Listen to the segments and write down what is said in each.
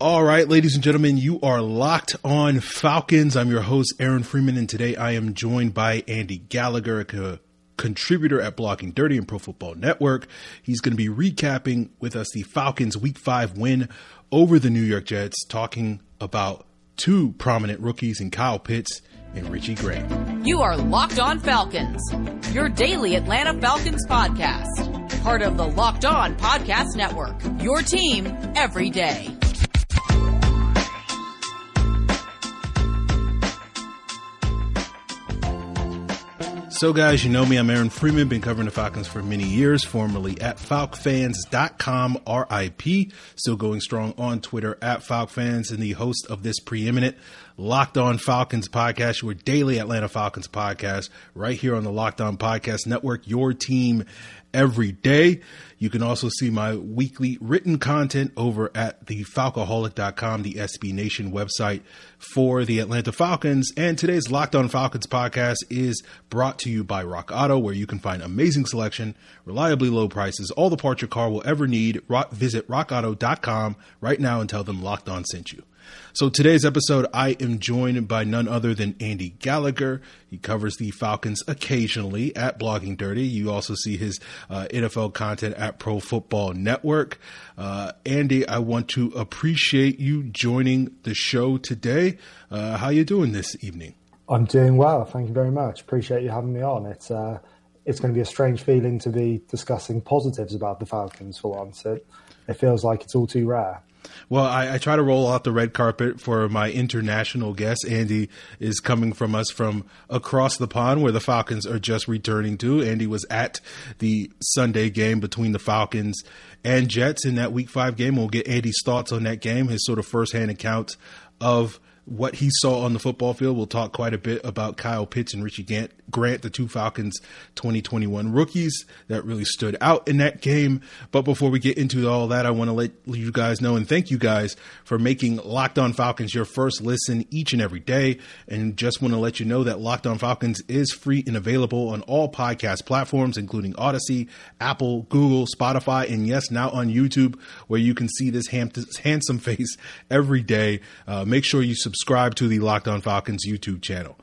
All right, ladies and gentlemen, you are locked on Falcons. I'm your host, Aaron Freeman, and today I am joined by Andy Gallagher, a contributor at Blogging Dirty and Pro Football Network. He's going to be recapping with us the Falcons' Week 5 win over the New York Jets, talking about two prominent rookies in Kyle Pitts and Richie Grant. You are Locked On Falcons, your daily Atlanta Falcons podcast, part of the Locked On Podcast Network, your team every day. So, guys, you know me. I'm Aaron Freeman. Been covering the Falcons for many years, formerly at FalcFans.com, RIP. Still going strong on Twitter at FalcFans and the host of this preeminent Locked On Falcons podcast, your daily Atlanta Falcons podcast, right here on the Locked On Podcast Network, your team every day. You can also see my weekly written content over at the falcoholic.com, the SB Nation website for the Atlanta Falcons. And today's Locked On Falcons podcast is brought to you by Rock Auto, where you can find amazing selection, reliably low prices, all the parts your car will ever need. Rock, visit rockauto.com right now and tell them Locked On sent you. So today's episode, I am joined by none other than Andy Gallagher. He covers the Falcons occasionally at Blogging Dirty. You also see his uh, NFL content at Pro Football Network. Uh, Andy, I want to appreciate you joining the show today. Uh, how you doing this evening? I'm doing well. Thank you very much. Appreciate you having me on. It's uh, it's going to be a strange feeling to be discussing positives about the Falcons for once. It it feels like it's all too rare. Well, I, I, try to roll out the red carpet for my international guest. Andy is coming from us from across the pond where the Falcons are just returning to. Andy was at the Sunday game between the Falcons and Jets in that week five game. We'll get Andy's thoughts on that game, his sort of firsthand account of what he saw on the football field. We'll talk quite a bit about Kyle Pitts and Richie Gant, Grant, the two Falcons 2021 rookies that really stood out in that game. But before we get into all that, I want to let you guys know and thank you guys for making Locked On Falcons your first listen each and every day. And just want to let you know that Locked On Falcons is free and available on all podcast platforms, including Audacy, Apple, Google, Spotify, and yes, now on YouTube, where you can see this handsome face every day. Uh, make sure you subscribe subscribe to the Locked On Falcons YouTube channel.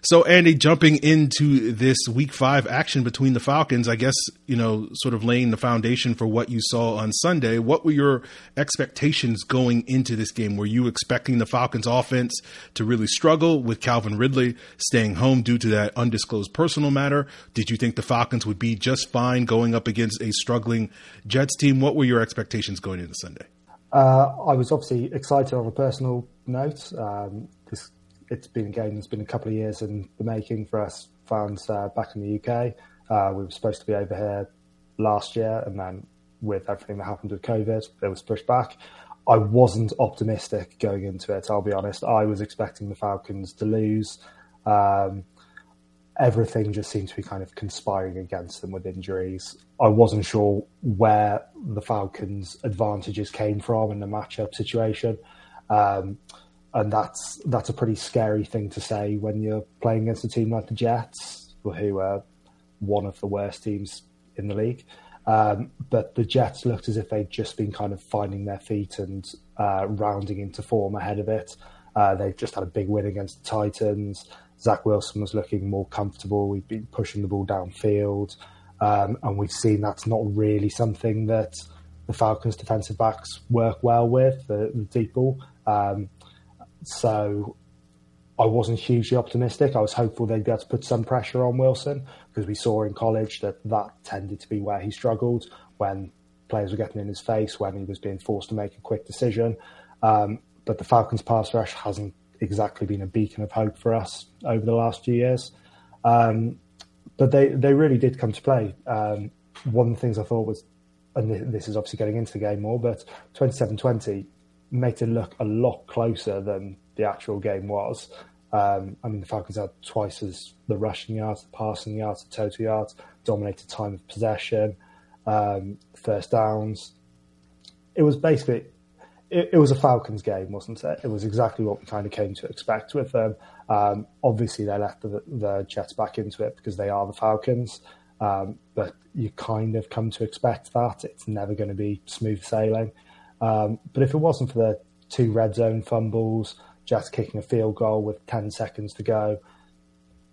So, Andy, jumping into this week five action between the Falcons, I guess, you know, sort of laying the foundation for what you saw on Sunday. What were your expectations going into this game? Were you expecting the Falcons offense to really struggle with Calvin Ridley staying home due to that undisclosed personal matter? Did you think the Falcons would be just fine going up against a struggling Jets team? What were your expectations going into Sunday? Uh, I was obviously excited on a personal note. Um, this, it's been a game that's been a couple of years in the making for us fans uh, back in the UK. Uh, we were supposed to be over here last year, and then with everything that happened with COVID, it was pushed back. I wasn't optimistic going into it. I'll be honest. I was expecting the Falcons to lose. Um, everything just seemed to be kind of conspiring against them with injuries. I wasn't sure where the Falcons' advantages came from in the matchup situation. Um, and that's that's a pretty scary thing to say when you're playing against a team like the Jets, who are one of the worst teams in the league. Um, but the Jets looked as if they'd just been kind of finding their feet and uh, rounding into form ahead of it. Uh, they've just had a big win against the Titans. Zach Wilson was looking more comfortable. We've been pushing the ball downfield, um, and we've seen that's not really something that the Falcons' defensive backs work well with the, the deep ball. Um, so I wasn't hugely optimistic. I was hopeful they'd be able to put some pressure on Wilson because we saw in college that that tended to be where he struggled when players were getting in his face, when he was being forced to make a quick decision. Um, but the Falcons' pass rush hasn't exactly been a beacon of hope for us over the last few years. Um, but they, they really did come to play. Um, one of the things I thought was, and this is obviously getting into the game more, but 27-20 made it look a lot closer than the actual game was. Um, I mean, the Falcons had twice as the rushing yards, the passing yards, the total yards, dominated time of possession, um, first downs. It was basically it, it, was a Falcons game, wasn't it? It was exactly what we kind of came to expect with them. Um, obviously, they left the, the, Jets back into it because they are the Falcons, um, but you kind of come to expect that. It's never going to be smooth sailing. Um, but if it wasn't for the two red zone fumbles, Jets kicking a field goal with 10 seconds to go,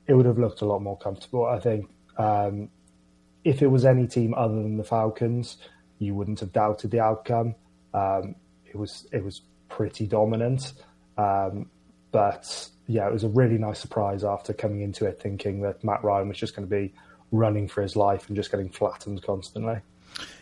it would have looked a lot more comfortable. I think um, if it was any team other than the Falcons, you wouldn't have doubted the outcome. Um, it was it was pretty dominant, um, but yeah, it was a really nice surprise after coming into it thinking that Matt Ryan was just going to be running for his life and just getting flattened constantly.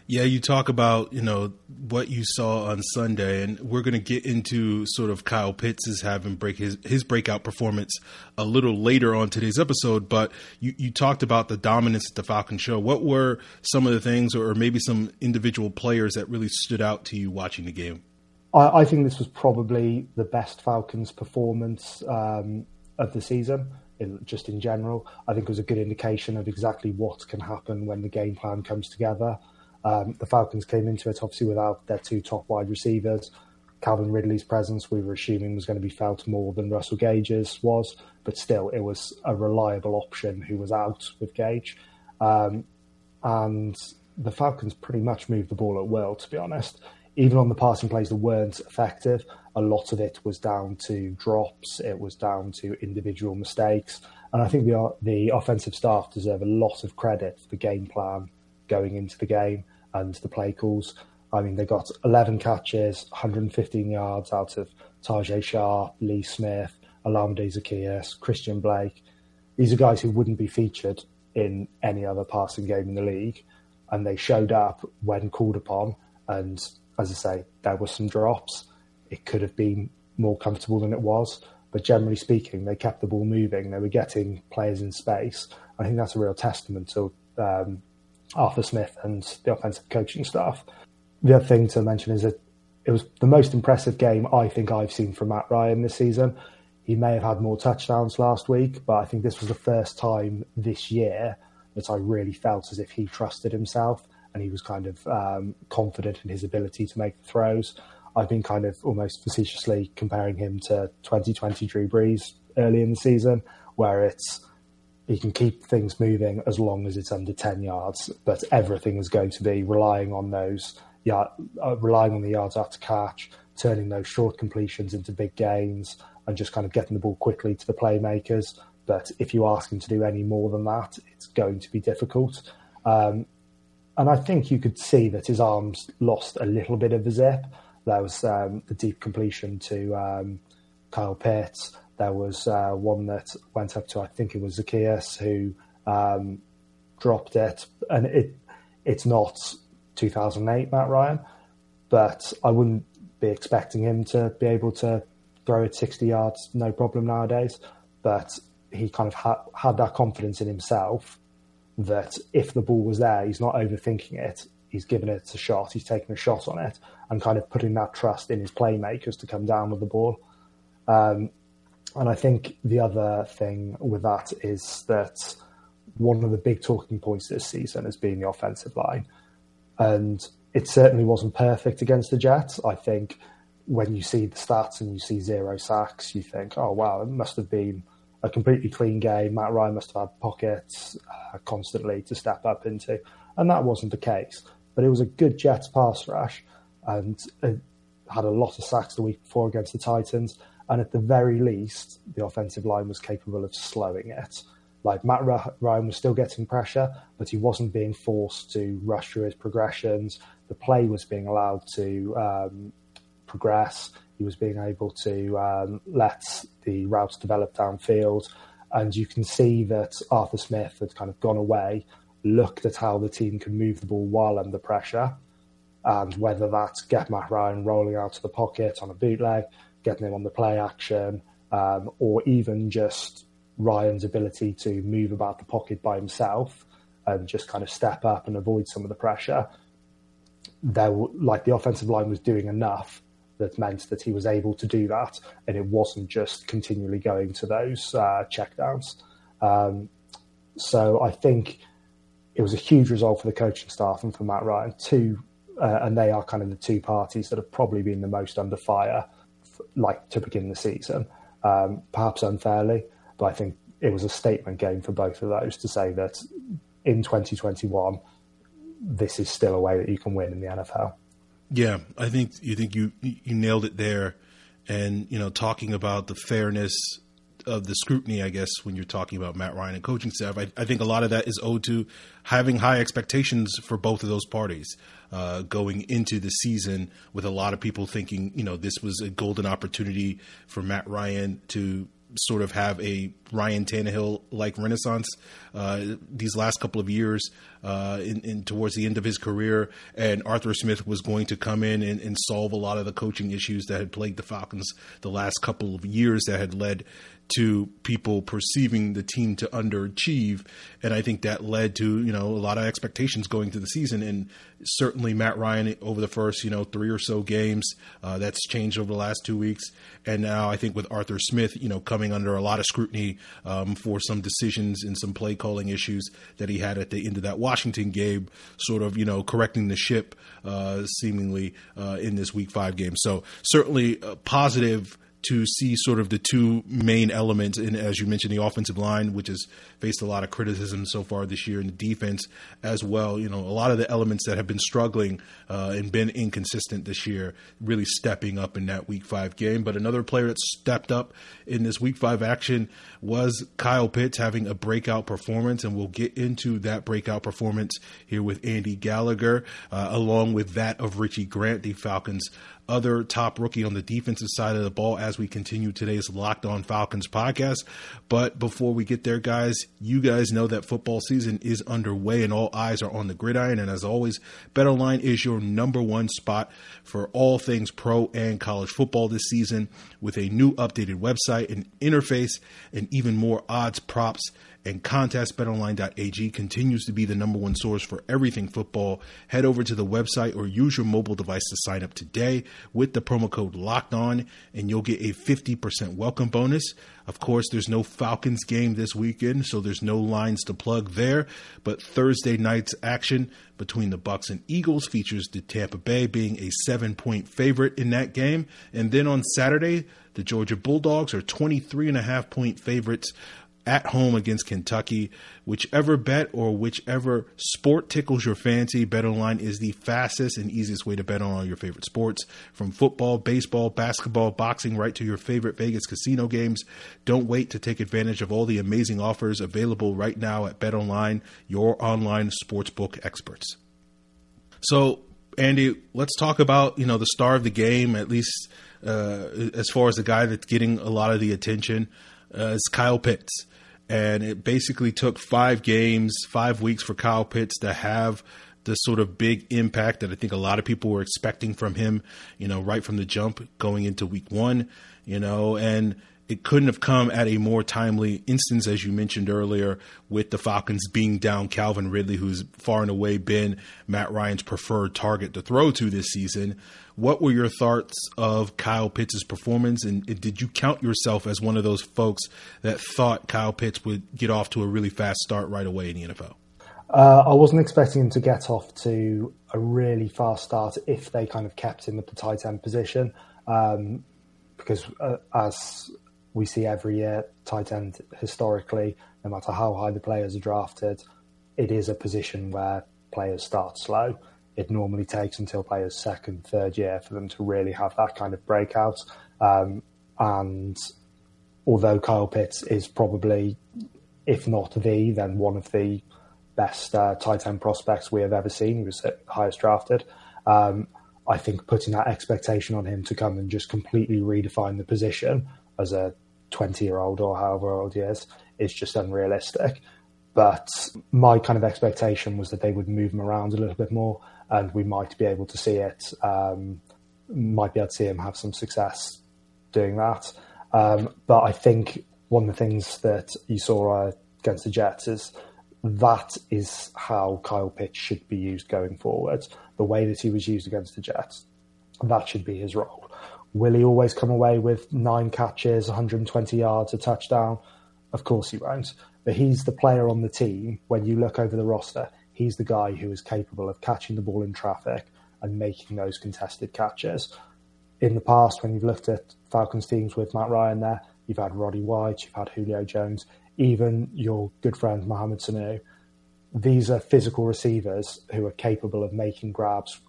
Yeah, you talk about you know what you saw on Sunday, and we're going to get into sort of Kyle Pitts' having break his his breakout performance a little later on today's episode. But you you talked about the dominance at the Falcon show. What were some of the things, or maybe some individual players that really stood out to you watching the game? I, I think this was probably the best Falcons performance um, of the season. In, just in general, I think it was a good indication of exactly what can happen when the game plan comes together. Um, the Falcons came into it obviously without their two top wide receivers. Calvin Ridley's presence, we were assuming, was going to be felt more than Russell Gage's was, but still, it was a reliable option who was out with Gage. Um, and the Falcons pretty much moved the ball at will, to be honest. Even on the passing plays that weren't effective, a lot of it was down to drops, it was down to individual mistakes. And I think the, the offensive staff deserve a lot of credit for the game plan going into the game and the play calls. I mean, they got 11 catches, 115 yards out of Tajae Sharpe, Lee Smith, Olamide Zaccheaus, Christian Blake. These are guys who wouldn't be featured in any other passing game in the league. And they showed up when called upon. And as I say, there were some drops. It could have been more comfortable than it was. But generally speaking, they kept the ball moving. They were getting players in space. I think that's a real testament to um, Arthur Smith and the offensive coaching staff. The other thing to mention is that it was the most impressive game I think I've seen from Matt Ryan this season. He may have had more touchdowns last week, but I think this was the first time this year that I really felt as if he trusted himself and he was kind of um, confident in his ability to make the throws. I've been kind of almost facetiously comparing him to 2020 Drew Brees early in the season, where it's he can keep things moving as long as it's under 10 yards, but everything is going to be relying on those, yeah, uh, relying on the yards after catch, turning those short completions into big gains, and just kind of getting the ball quickly to the playmakers. But if you ask him to do any more than that, it's going to be difficult. Um, and I think you could see that his arms lost a little bit of the zip. There was um, the deep completion to um, Kyle Pitts there was uh, one that went up to I think it was Zaccheaus who um, dropped it, and it it's not 2008 Matt Ryan, but I wouldn't be expecting him to be able to throw it 60 yards no problem nowadays. But he kind of ha- had that confidence in himself that if the ball was there, he's not overthinking it. He's given it a shot. He's taking a shot on it, and kind of putting that trust in his playmakers to come down with the ball. Um, and I think the other thing with that is that one of the big talking points this season has been the offensive line. And it certainly wasn't perfect against the Jets. I think when you see the stats and you see zero sacks, you think, oh, wow, it must have been a completely clean game. Matt Ryan must have had pockets uh, constantly to step up into. And that wasn't the case. But it was a good Jets pass rush and had a lot of sacks the week before against the Titans and at the very least, the offensive line was capable of slowing it. Like Matt Ryan was still getting pressure, but he wasn't being forced to rush through his progressions. The play was being allowed to um, progress. He was being able to um, let the routes develop downfield. And you can see that Arthur Smith had kind of gone away, looked at how the team can move the ball while under pressure, and whether that's get Matt Ryan rolling out to the pocket on a bootleg, getting him on the play action, um, or even just Ryan's ability to move about the pocket by himself and just kind of step up and avoid some of the pressure. There, like the offensive line was doing enough that meant that he was able to do that, and it wasn't just continually going to those uh, checkdowns. Um, so I think it was a huge result for the coaching staff and for Matt Ryan. Two, uh, and they are kind of the two parties that have probably been the most under fire like to begin the season, um, perhaps unfairly, but I think it was a statement game for both of those to say that in 2021, this is still a way that you can win in the NFL. Yeah, I think you think you you nailed it there. and you know talking about the fairness of the scrutiny, I guess, when you're talking about Matt Ryan and coaching staff. I, I think a lot of that is owed to having high expectations for both of those parties uh, going into the season, with a lot of people thinking, you know, this was a golden opportunity for Matt Ryan to sort of have a Ryan Tannehill like renaissance uh, these last couple of years uh, in, in, towards the end of his career, and Arthur Smith was going to come in and, and, solve a lot of the coaching issues that had plagued the Falcons the last couple of years that had led to people perceiving the team to underachieve, and I think that led to you know a lot of expectations going to the season, and certainly Matt Ryan over the first you know three or so games uh, that's changed over the last two weeks, and now I think with Arthur Smith you know coming under a lot of scrutiny um, for some decisions and some play calling issues that he had at the end of that Washington game, sort of you know correcting the ship uh, seemingly uh, in this Week Five game. So certainly positive to see sort of the two main elements in, as you mentioned, the offensive line, which has faced a lot of criticism so far this year, and the defense as well. You know, a lot of the elements that have been struggling uh, and been inconsistent this year, really stepping up in that Week Five game. But another player that stepped up in this Week Five action was Kyle Pitts having a breakout performance, and we'll get into that breakout performance here with Andy Gallagher, uh, along with that of Richie Grant, the Falcons' other top rookie on the defensive side of the ball as we continue today's Locked On Falcons podcast. But before we get there, guys, you guys know that football season is underway and all eyes are on the gridiron. And as always, BetOnline is your number one spot for all things pro and college football this season with a new updated website and interface and even more odds, props, and contest betonline.ag continues to be the number one source for everything football. Head over to the website or use your mobile device to sign up today with the promo code locked on and you'll get a 50% welcome bonus. Of course, there's no Falcons game this weekend, so there's no lines to plug there, but Thursday night's action between the Bucks and Eagles features the Tampa Bay being a 7-point favorite in that game, and then on Saturday, the Georgia Bulldogs are 23 and a half point favorites at home against Kentucky. Whichever bet or whichever sport tickles your fancy, BetOnline is the fastest and easiest way to bet on all your favorite sports. From football, baseball, basketball, boxing, right to your favorite Vegas casino games. Don't wait to take advantage of all the amazing offers available right now at BetOnline, your online sportsbook experts. So, Andy, let's talk about you know the star of the game, at least uh, as far as the guy that's getting a lot of the attention, uh, is Kyle Pitts and it basically took five games, five weeks for Kyle Pitts to have the sort of big impact that I think a lot of people were expecting from him, you know, right from the jump going into week one, you know, and it couldn't have come at a more timely instance, as you mentioned earlier, with the Falcons being down Calvin Ridley, who's far and away been Matt Ryan's preferred target to throw to this season. What were your thoughts of Kyle Pitts' performance, and did you count yourself as one of those folks that thought Kyle Pitts would get off to a really fast start right away in the NFL? Uh, I wasn't expecting him to get off to a really fast start if they kind of kept him at the tight end position, um, because uh, as we see every year, tight end historically, no matter how high the players are drafted, it is a position where players start slow it normally takes until players' second, third year for them to really have that kind of breakout. Um, and although Kyle Pitts is probably, if not the, then one of the best uh, tight end prospects we have ever seen, he was highest drafted. Um, I think putting that expectation on him to come and just completely redefine the position as a 20 year old or however old he is is just unrealistic. But my kind of expectation was that they would move him around a little bit more and we might be able to see it. Um, might be able to see him have some success doing that. Um, but I think one of the things that you saw uh, against the Jets is that is how Kyle Pitts should be used going forward. The way that he was used against the Jets, that should be his role. Will he always come away with nine catches, 120 yards, a touchdown? Of course he won't. But he's the player on the team. When you look over the roster, he's the guy who is capable of catching the ball in traffic and making those contested catches. In the past, when you've looked at Falcons teams with Matt Ryan there, you've had Roddy White, you've had Julio Jones, even your good friend Mohamed Sanu. These are physical receivers who are capable of making grabs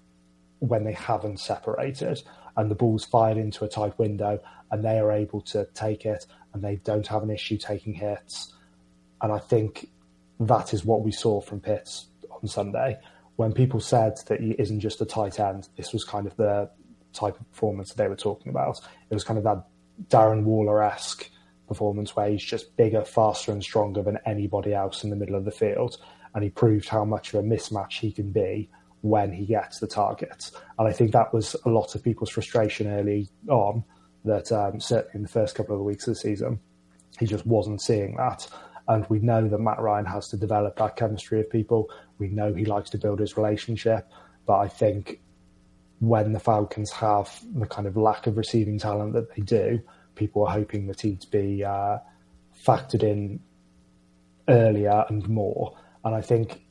when they haven't separated. And the ball's fired into a tight window and they are able to take it and they don't have an issue taking hits. And I think that is what we saw from Pitts on Sunday. When people said that he isn't just a tight end, this was kind of the type of performance they were talking about. It was kind of that Darren Waller esque performance where he's just bigger, faster, and stronger than anybody else in the middle of the field. And he proved how much of a mismatch he can be when he gets the targets. And I think that was a lot of people's frustration early on that um, certainly in the first couple of weeks of the season, he just wasn't seeing that. And we know that Matt Ryan has to develop that chemistry of people. We know he likes to build his relationship. But I think when the Falcons have the kind of lack of receiving talent that they do, people are hoping that he'd be uh, factored in earlier and more. And I think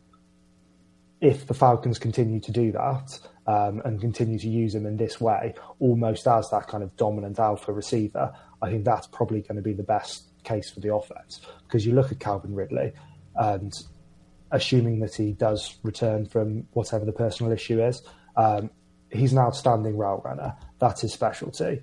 if the Falcons continue to do that um, and continue to use him in this way, almost as that kind of dominant alpha receiver, I think that's probably going to be the best case for the offense. Because you look at Calvin Ridley, and assuming that he does return from whatever the personal issue is, um, he's an outstanding route runner. That's his specialty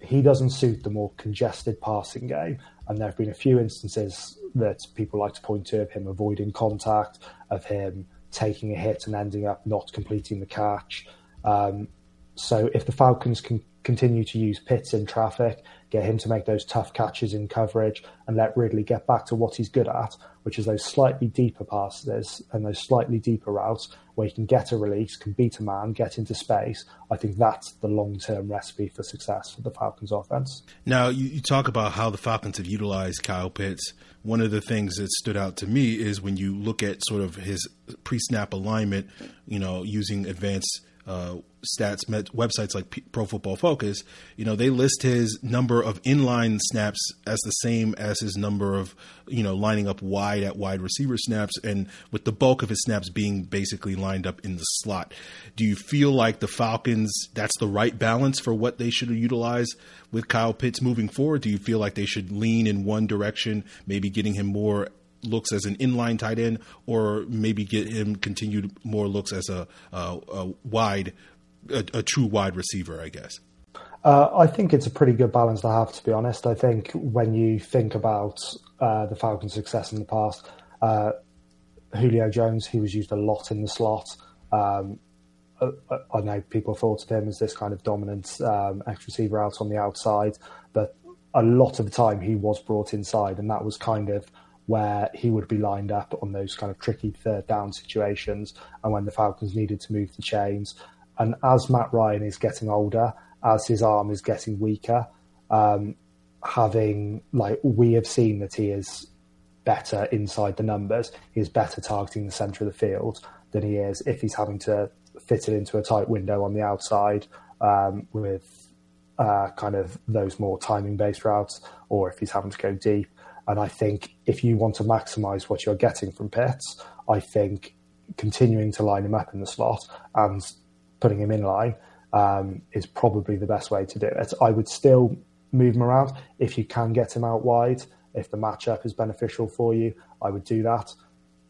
he doesn't suit the more congested passing game. And there have been a few instances that people like to point to of him avoiding contact, of him taking a hit and ending up not completing the catch. Um, so if the Falcons can continue to use Pitts in traffic, get him to make those tough catches in coverage, and let Ridley get back to what he's good at, which is those slightly deeper passes and those slightly deeper routes where he can get a release, can beat a man, get into space. I think that's the long term recipe for success for the Falcons offense. Now, you, you talk about how the Falcons have utilized Kyle Pitts. One of the things that stood out to me is when you look at sort of his pre snap alignment, you know, using advanced uh, stats websites like P- Pro Football Focus, you know, they list his number of inline snaps as the same as his number of, you know, lining up wide at wide receiver snaps, and with the bulk of his snaps being basically lined up in the slot. Do you feel like the Falcons that's the right balance for what they should utilize with Kyle Pitts moving forward? Do you feel like they should lean in one direction, maybe getting him more looks as an inline tight end, or maybe get him continued more looks as a, a, a wide, a, a, true wide receiver, I guess. Uh, I think it's a pretty good balance to have, to be honest. I think when you think about uh, the Falcons' success in the past, uh, Julio Jones, he was used a lot in the slot. Um, I know people thought of him as this kind of dominant um, X receiver out on the outside, but a lot of the time he was brought inside, and that was kind of where he would be lined up on those kind of tricky third down situations and when the Falcons needed to move the chains. And as Matt Ryan is getting older, as his arm is getting weaker, um, having like we have seen that he is better inside the numbers, he is better targeting the centre of the field than he is if he's having to fit it into a tight window on the outside um, with uh, kind of those more timing based routes, or if he's having to go deep. And I think if you want to maximise what you're getting from Pitts, I think continuing to line him up in the slot and putting him in line um, is probably the best way to do it. I would still move him around if you can get him out wide. If the matchup is beneficial for you, I would do that.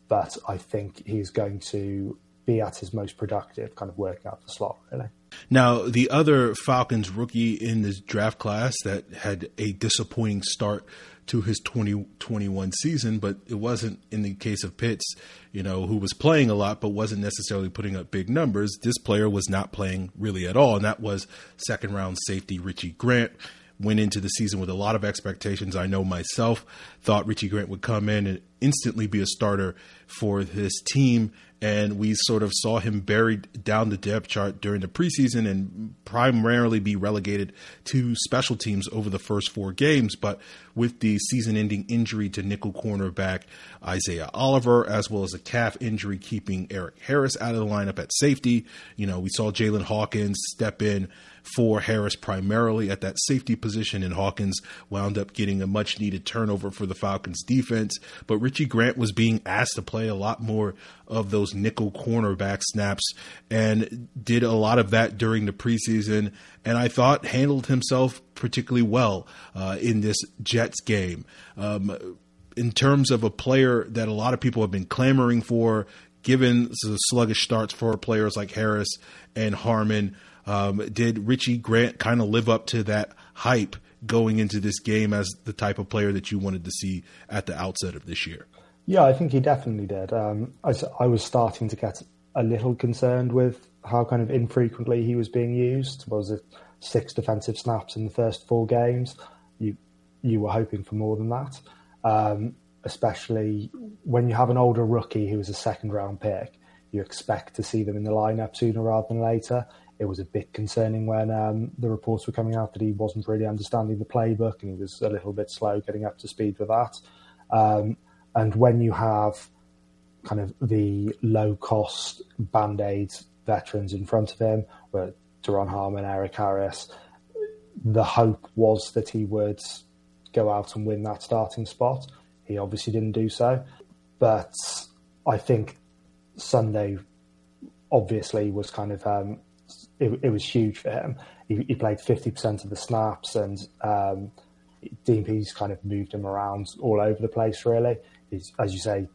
But I think he's going to be at his most productive, kind of working out the slot, really. Now, the other Falcons rookie in this draft class that had a disappointing start to his 2021 season, but it wasn't in the case of Pitts, you know, who was playing a lot but wasn't necessarily putting up big numbers. This player was not playing really at all, and that was second round safety Richie Grant. Went into the season with a lot of expectations. I know myself thought Richie Grant would come in and instantly be a starter for this team and we sort of saw him buried down the depth chart during the preseason and primarily be relegated to special teams over the first four games. But with the season ending injury to nickel cornerback Isaiah Oliver, as well as a calf injury keeping Erik Harris out of the lineup at safety, you know, we saw Jaylinn Hawkins step in for Harris primarily at that safety position, and Hawkins wound up getting a much needed turnover for the Falcons defense. But Richie Grant was being asked to play a lot more of those nickel cornerback snaps and did a lot of that during the preseason. And I thought handled himself particularly well uh, in this Jets game. Um, in terms of a player that a lot of people have been clamoring for, given the sluggish starts for players like Harris and Harmon, Um, did Richie Grant kind of live up to that hype going into this game as the type of player that you wanted to see at the outset of this year? Yeah, I think he definitely did. Um, I, I, was starting to get a little concerned with how kind of infrequently he was being used. Was it six defensive snaps in the first four games? You you were hoping for more than that, um, especially when you have an older rookie who is a second round pick. You expect to see them in the lineup sooner rather than later. It was a bit concerning when um, the reports were coming out that he wasn't really understanding the playbook and he was a little bit slow getting up to speed with that. Um, and when you have kind of the low cost band aid veterans in front of him, were Duron Harmon, Erik Harris, the hope was that he would go out and win that starting spot. He obviously didn't do so. But I think Sunday obviously was kind of um, it, it, was huge for him. He, he played fifty percent of the snaps, and um, Pees kind of moved him around all over the place. Really, He's, as you say,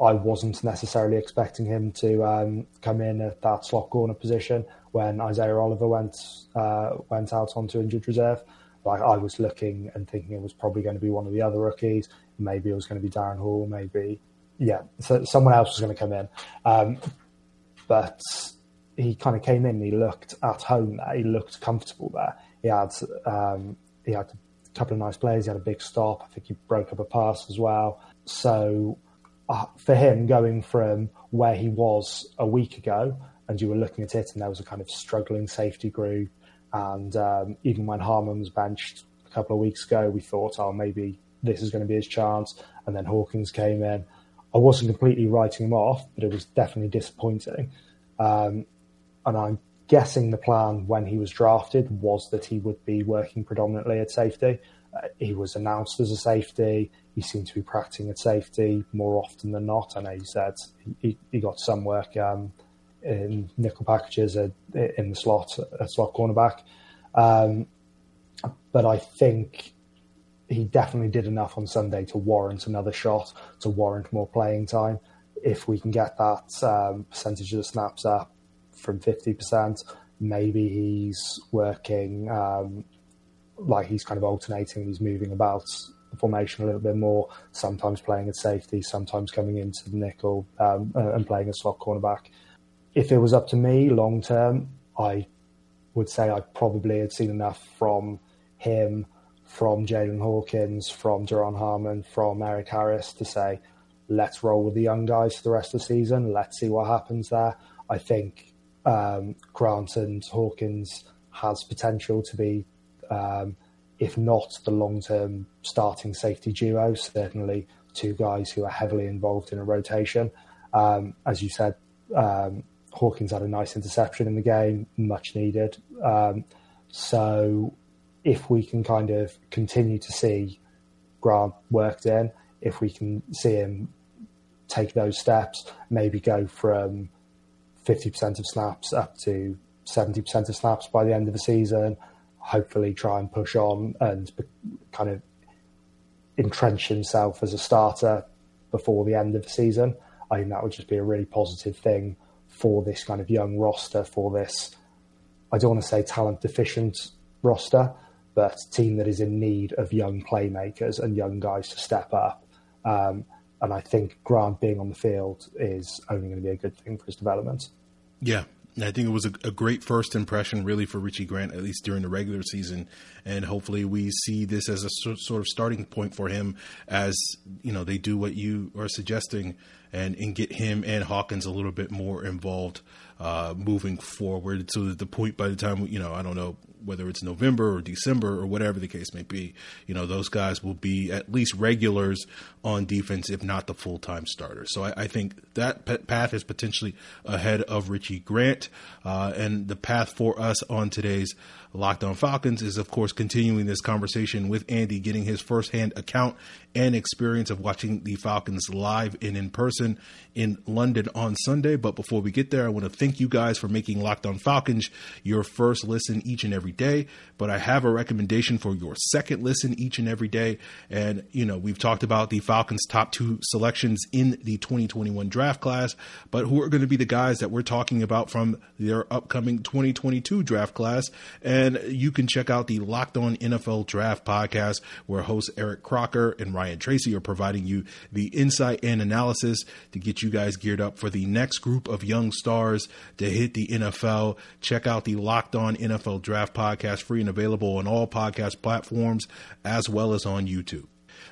I wasn't necessarily expecting him to um, come in at that slot corner position when Isaiah Oliver went uh, went out onto injured reserve. Like I was looking and thinking it was probably going to be one of the other rookies. Maybe it was going to be Darren Hall. Maybe yeah, so someone else was going to come in. Um, but he kind of came in. He looked at home there. He looked comfortable there. He had um, he had a couple of nice plays. He had a big stop. I think he broke up a pass as well. So uh, for him, going from where he was a week ago, and you were looking at it, and there was a kind of struggling safety group, and um, even when Harmon was benched a couple of weeks ago, we thought, oh, maybe this is going to be his chance. And then Hawkins came in. I wasn't completely writing him off, but it was definitely disappointing. Um, and I'm guessing the plan when he was drafted was that he would be working predominantly at safety. Uh, he was announced as a safety. He seemed to be practicing at safety more often than not. I know he said he, he got some work um, in nickel packages in the slot, a slot cornerback. Um, but I think he definitely did enough on Sunday to warrant another shot, to warrant more playing time. If we can get that um, percentage of the snaps up from 50%, maybe he's working um, like he's kind of alternating, he's moving about the formation a little bit more, sometimes playing at safety, sometimes coming into the nickel um, and playing a slot cornerback. If it was up to me long term, I would say I probably had seen enough from him, from Jaylinn Hawkins, from Duron Harmon, from Erik Harris to say, let's roll with the young guys for the rest of the season. Let's see what happens there. I think um, Grant and Hawkins has potential to be um, if not the long term starting safety duo, certainly two guys who are heavily involved in a rotation. Um, as you said, um, Hawkins had a nice interception in the game, much needed. Um, so if we can kind of continue to see Grant worked in, if we can see him take those steps, maybe go from 50% of snaps up to 70% of snaps by the end of the season, hopefully try and push on and kind of entrench himself as a starter before the end of the season. I think that would just be a really positive thing for this kind of young roster, for this, I don't want to say talent deficient roster, but team that is in need of young playmakers and young guys to step up. Um, and I think Grant being on the field is only going to be a good thing for his development. Yeah, I think it was a, a, great first impression, really, for Richie Grant, at least during the regular season, and hopefully we see this as a sort of starting point for him, as you know they do what you are suggesting, and and get him and Hawkins a little bit more involved uh, moving forward. So that the point by the time you know, I don't know whether it's November or December or whatever the case may be, you know, those guys will be at least regulars on defense, if not the full time starter. So I, I, think that path is potentially ahead of Richie Grant. Uh, and the path for us on today's Locked On Falcons is, of course, continuing this conversation with Andy, getting his firsthand account and experience of watching the Falcons live and in person in London on Sunday. But before we get there, I want to thank you guys for making Locked On Falcons your first listen each and every every day, but I have a recommendation for your second listen each and every day. And, you know, we've talked about the Falcons' top two selections in the 2021 draft class, but who are going to be the guys that we're talking about from their upcoming 2022 draft class? And you can check out the Locked On NFL Draft podcast, where hosts Eric Crocker and Ryan Tracy are providing you the insight and analysis to get you guys geared up for the next group of young stars to hit the NFL. Check out the Locked On NFL Draft podcast, free and available on all podcast platforms as well as on YouTube.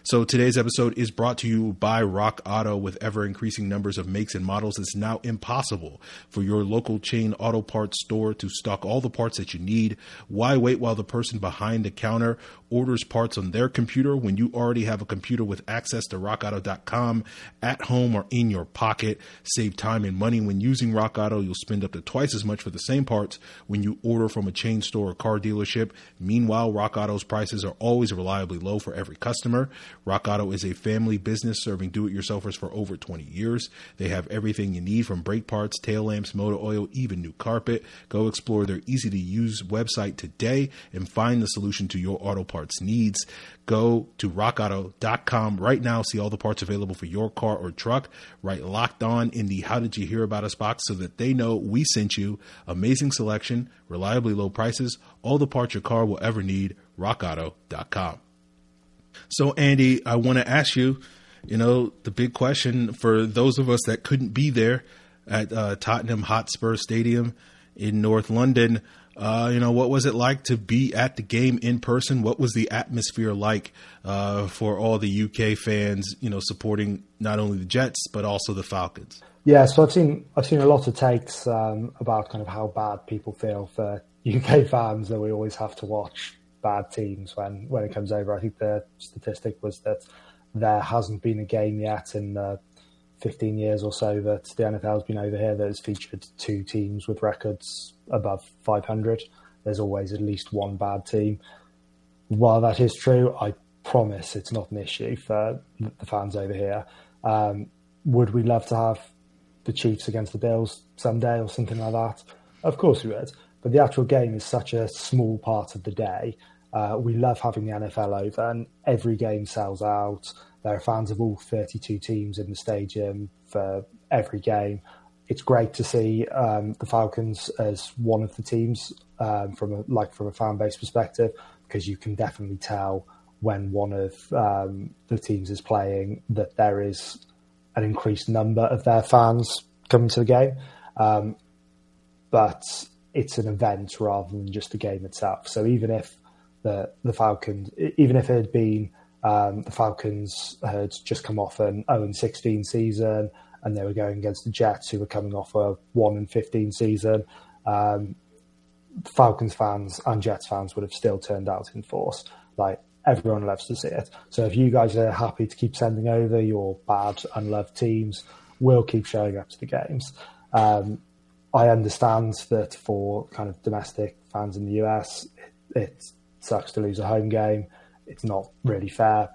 So today's episode is brought to you by Rock Auto. With ever increasing numbers of makes and models, it's now impossible for your local chain auto parts store to stock all the parts that you need. Why wait while the person behind the counter orders parts on their computer when you already have a computer with access to rockauto.com at home or in your pocket? Save time and money when using Rock Auto. You'll spend up to twice as much for the same parts when you order from a chain store or car dealership. Meanwhile, Rock Auto's prices are always reliably low for every customer. Rock Auto is a family business serving do it yourselfers for over 20 years. They have everything you need from brake parts, tail lamps, motor oil, even new carpet. Go explore their easy to use website today and find the solution to your auto parts needs. Go to rockauto.com right now. See all the parts available for your car or truck. Write locked on in the How Did You Hear About Us box so that they know we sent you. Amazing selection, reliably low prices, all the parts your car will ever need. RockAuto.com. So, Andy, I want to ask you, you know, the big question for those of us that couldn't be there at uh, Tottenham Hotspur Stadium in North London. Uh, you know, what was it like to be at the game in person? What was the atmosphere like uh, for all the UK fans? You know, supporting not only the Jets but also the Falcons. Yeah, so I've seen I've seen a lot of takes um, about kind of how bad people feel for UK fans that we always have to watch bad teams when when it comes over. I think the statistic was that there hasn't been a game yet in the 15 years or so that the NFL has been over here that has featured two teams with records above 500. There's always at least one bad team. While that is true, I promise it's not an issue for the fans over here. Um, would we love to have the Chiefs against the Bills someday or something like that? Of course we would. But the actual game is such a small part of the day uh, we love having the NFL over, and every game sells out. There are fans of all 32 teams in the stadium for every game. It's great to see um, the Falcons as one of the teams um, from a, like from a fan base perspective, because you can definitely tell when one of um, the teams is playing that there is an increased number of their fans coming to the game. Um, but it's an event rather than just the game itself. So even if the the Falcons, even if it had been um, the Falcons had just come off an 0 16 season and they were going against the Jets, who were coming off a 1 and 15 season. Um, Falcons fans and Jets fans would have still turned out in force. Like everyone loves to see it. So if you guys are happy to keep sending over your bad, unloved teams, we'll keep showing up to the games. Um, I understand that for kind of domestic fans in the US, it, it's sucks to lose a home game. It's not really fair.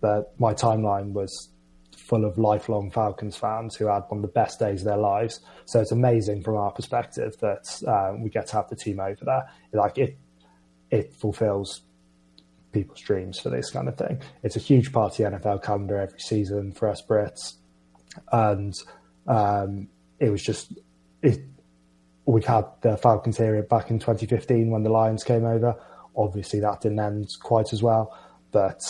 But my timeline was full of lifelong Falcons fans who had one of the best days of their lives. So it's amazing from our perspective that um, we get to have the team over there. Like it, it fulfills people's dreams for this kind of thing. It's a huge part of the NFL calendar every season for us Brits, and um, it was just it. We had the Falcons here back in 2015 when the Lions came over. Obviously, that didn't end quite as well. But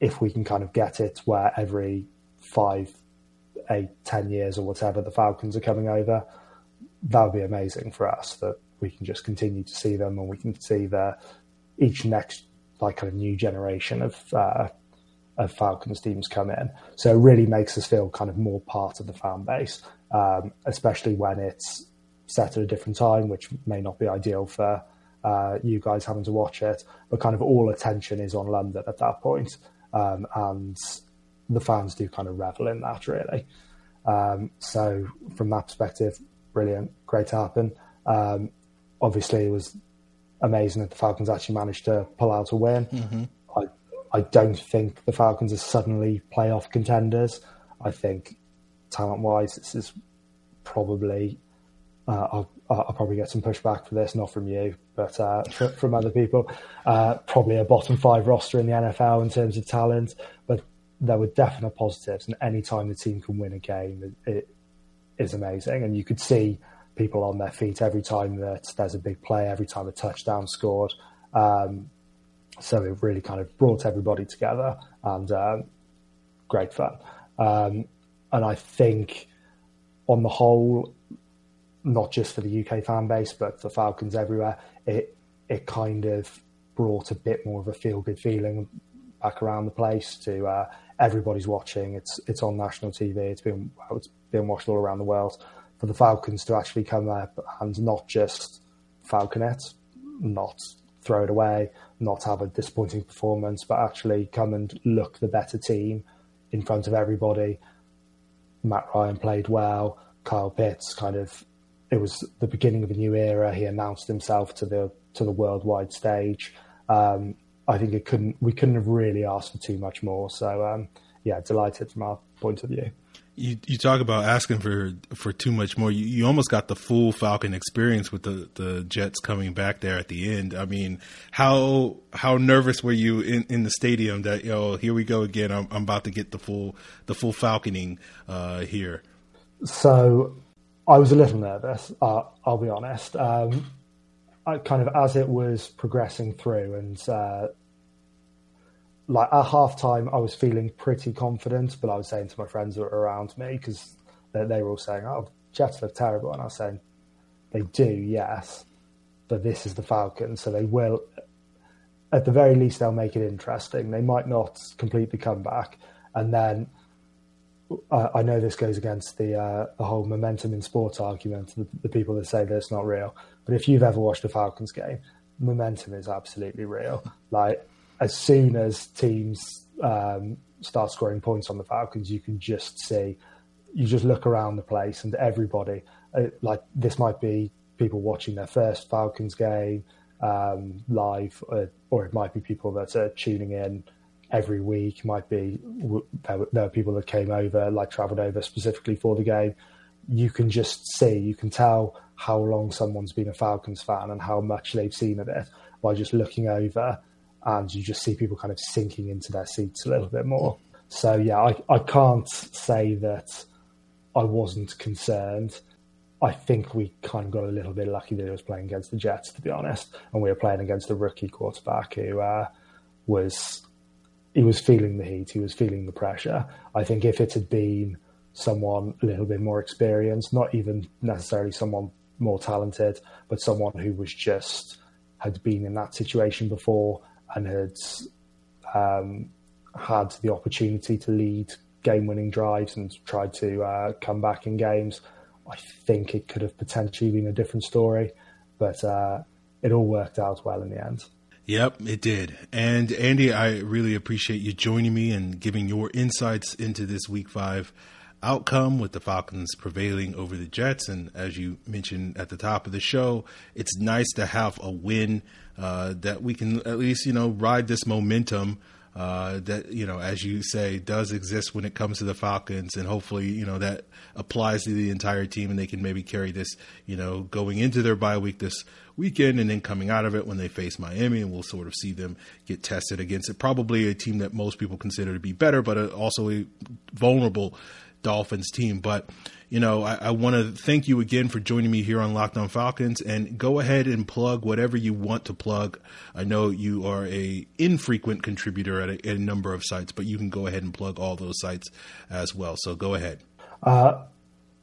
if we can kind of get it where every five, eight, ten years or whatever the Falcons are coming over, that would be amazing for us. That we can just continue to see them and we can see the each next like kind of new generation of uh, of Falcons teams come in. So it really makes us feel kind of more part of the fan base, um, especially when it's set at a different time, which may not be ideal for uh, you guys having to watch it, but kind of all attention is on London at that point, um, and the fans do kind of revel in that really. Um, so from that perspective, brilliant, great to happen. Um, obviously, it was amazing that the Falcons actually managed to pull out a win. Mm-hmm. I I don't think the Falcons are suddenly playoff contenders. I think talent wise, this is probably uh, I'll probably get some pushback for this, not from you, but uh, from other people. Uh, probably a bottom five roster in the NFL in terms of talent, but there were definite positives. And any time the team can win a game, it, it is amazing. And you could see people on their feet every time that there's a big play, every time a touchdown scored. Um, so it really kind of brought everybody together and um, great fun. Um, and I think on the whole, not just for the UK fan base, but for Falcons everywhere, it it kind of brought a bit more of a feel good feeling back around the place. To uh, everybody's watching. It's it's on national TV. It's been it's been watched all around the world. For the Falcons to actually come up and not just Falcon it, not throw it away, not have a disappointing performance, but actually come and look the better team in front of everybody. Matt Ryan played well. Kyle Pitts kind of it was the beginning of a new era. He announced himself to the to the worldwide stage. Um, I think it couldn't we couldn't have really asked for too much more. So um, yeah, delighted from our point of view. You you talk about asking for for too much more. You, you almost got the full Falcon experience with the, the Jets coming back there at the end. I mean, how how nervous were you in, in the stadium that you know here we go again? I'm, I'm about to get the full the full falconing uh, here. So I was a little nervous. Uh, I'll be honest. Um, I kind of as it was progressing through, and uh, like at half time, I was feeling pretty confident. But I was saying to my friends that were around me because they, they, were all saying, "Oh, Jets look terrible," and I was saying, "They do, yes, but this is the Falcons, so they will." At the very least, they'll make it interesting. They might not complete the comeback, and then I, know this goes against the uh, the whole momentum in sport argument, the, the, people that say that it's not real. But if you've ever watched a Falcons game, momentum is absolutely real. Like as soon as teams um, start scoring points on the Falcons, you can just see, you just look around the place and everybody, uh, like this might be people watching their first Falcons game um, live, or, uh, or it might be people that are tuning in every week. Might be there were, there were people that came over, like travelled over specifically for the game. You can just see, you can tell how long someone's been a Falcons fan and how much they've seen of it by just looking over, and you just see people kind of sinking into their seats a little bit more. So yeah, I, I can't say that I wasn't concerned. I think we kind of got a little bit lucky that it was playing against the Jets, to be honest, and we were playing against a rookie quarterback who uh, was he was feeling the heat, he was feeling the pressure. I think if it had been someone a little bit more experienced, not even necessarily someone more talented, but someone who was just had been in that situation before and had um, had the opportunity to lead game-winning drives and tried to uh, come back in games, I think it could have potentially been a different story. But uh, it all worked out well in the end. Yep, it did. And Andy, I really appreciate you joining me and giving your insights into this week five outcome with the Falcons prevailing over the Jets. And as you mentioned at the top of the show, it's nice to have a win uh, that we can at least, you know, ride this momentum uh, that you know, as you say, does exist when it comes to the Falcons, and hopefully, you know, that applies to the entire team, and they can maybe carry this, you know, going into their bye week this weekend, and then coming out of it when they face Miami, and we'll sort of see them get tested against it. Probably a team that most people consider to be better, but also a vulnerable Dolphins team. But you know, I, I want to thank you again for joining me here on Locked On Falcons, and go ahead and plug whatever you want to plug. I know you are a infrequent contributor at a, at a number of sites, but you can go ahead and plug all those sites as well. So go ahead. Uh,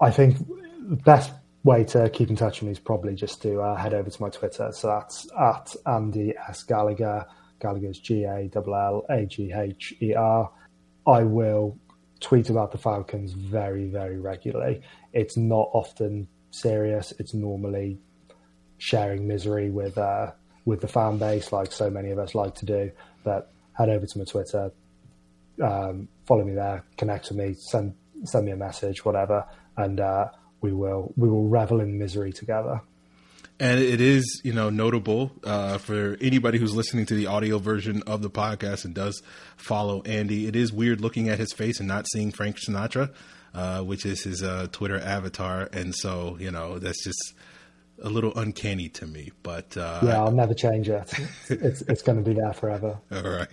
I think the best way to keep in touch with me is probably just to uh, head over to my Twitter. So that's at Andy S Gallagher. Gallagher's G A L L A G H E R. I will tweet about the Falcons very, very regularly. It's not often serious. It's normally sharing misery with uh, with the fan base, like so many of us like to do. But head over to my Twitter, um, follow me there, connect with me, send send me a message, whatever, and uh, we will we will revel in misery together. And it is, you know, notable uh, for anybody who's listening to the audio version of the podcast and does follow Andy. It is weird looking at his face and not seeing Frank Sinatra, uh, which is his uh, Twitter avatar. And so, you know, that's just a little uncanny to me, but uh, yeah, I'll never change it. It's it's going to be there forever. All right.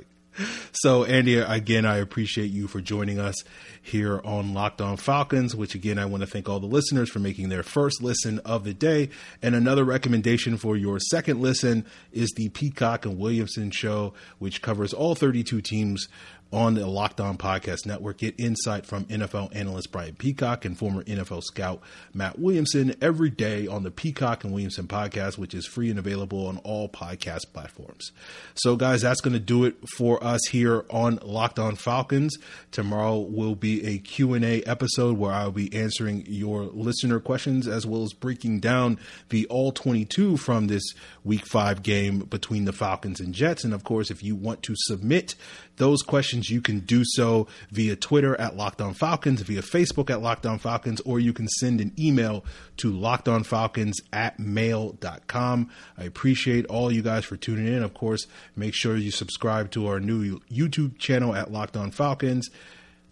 So, Andy, again, I appreciate you for joining us here on Locked On Falcons, which again, I want to thank all the listeners for making their first listen of the day. And another recommendation for your second listen is the Peacock and Williamson show, which covers all 32 teams on the Locked On Podcast Network. Get insight from NFL analyst Brian Peacock and former NFL scout Matt Williamson every day on the Peacock and Williamson podcast, which is free and available on all podcast platforms. So, guys, that's going to do it for us here on Locked On Falcons. Tomorrow will be a Q&A episode where I'll be answering your listener questions as well as breaking down the all 22 from this week 5 game between the Falcons and Jets. And of course, if you want to submit those questions, you can do so via Twitter at Locked On Falcons, via Facebook at Locked On Falcons, or you can send an email to lockedonfalcons at mail.com. I appreciate all you guys for tuning in. Of course, make sure you subscribe to our new YouTube channel at Locked On Falcons.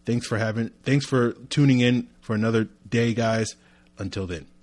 Thanks for having thanks for tuning in for another day, guys. Until then.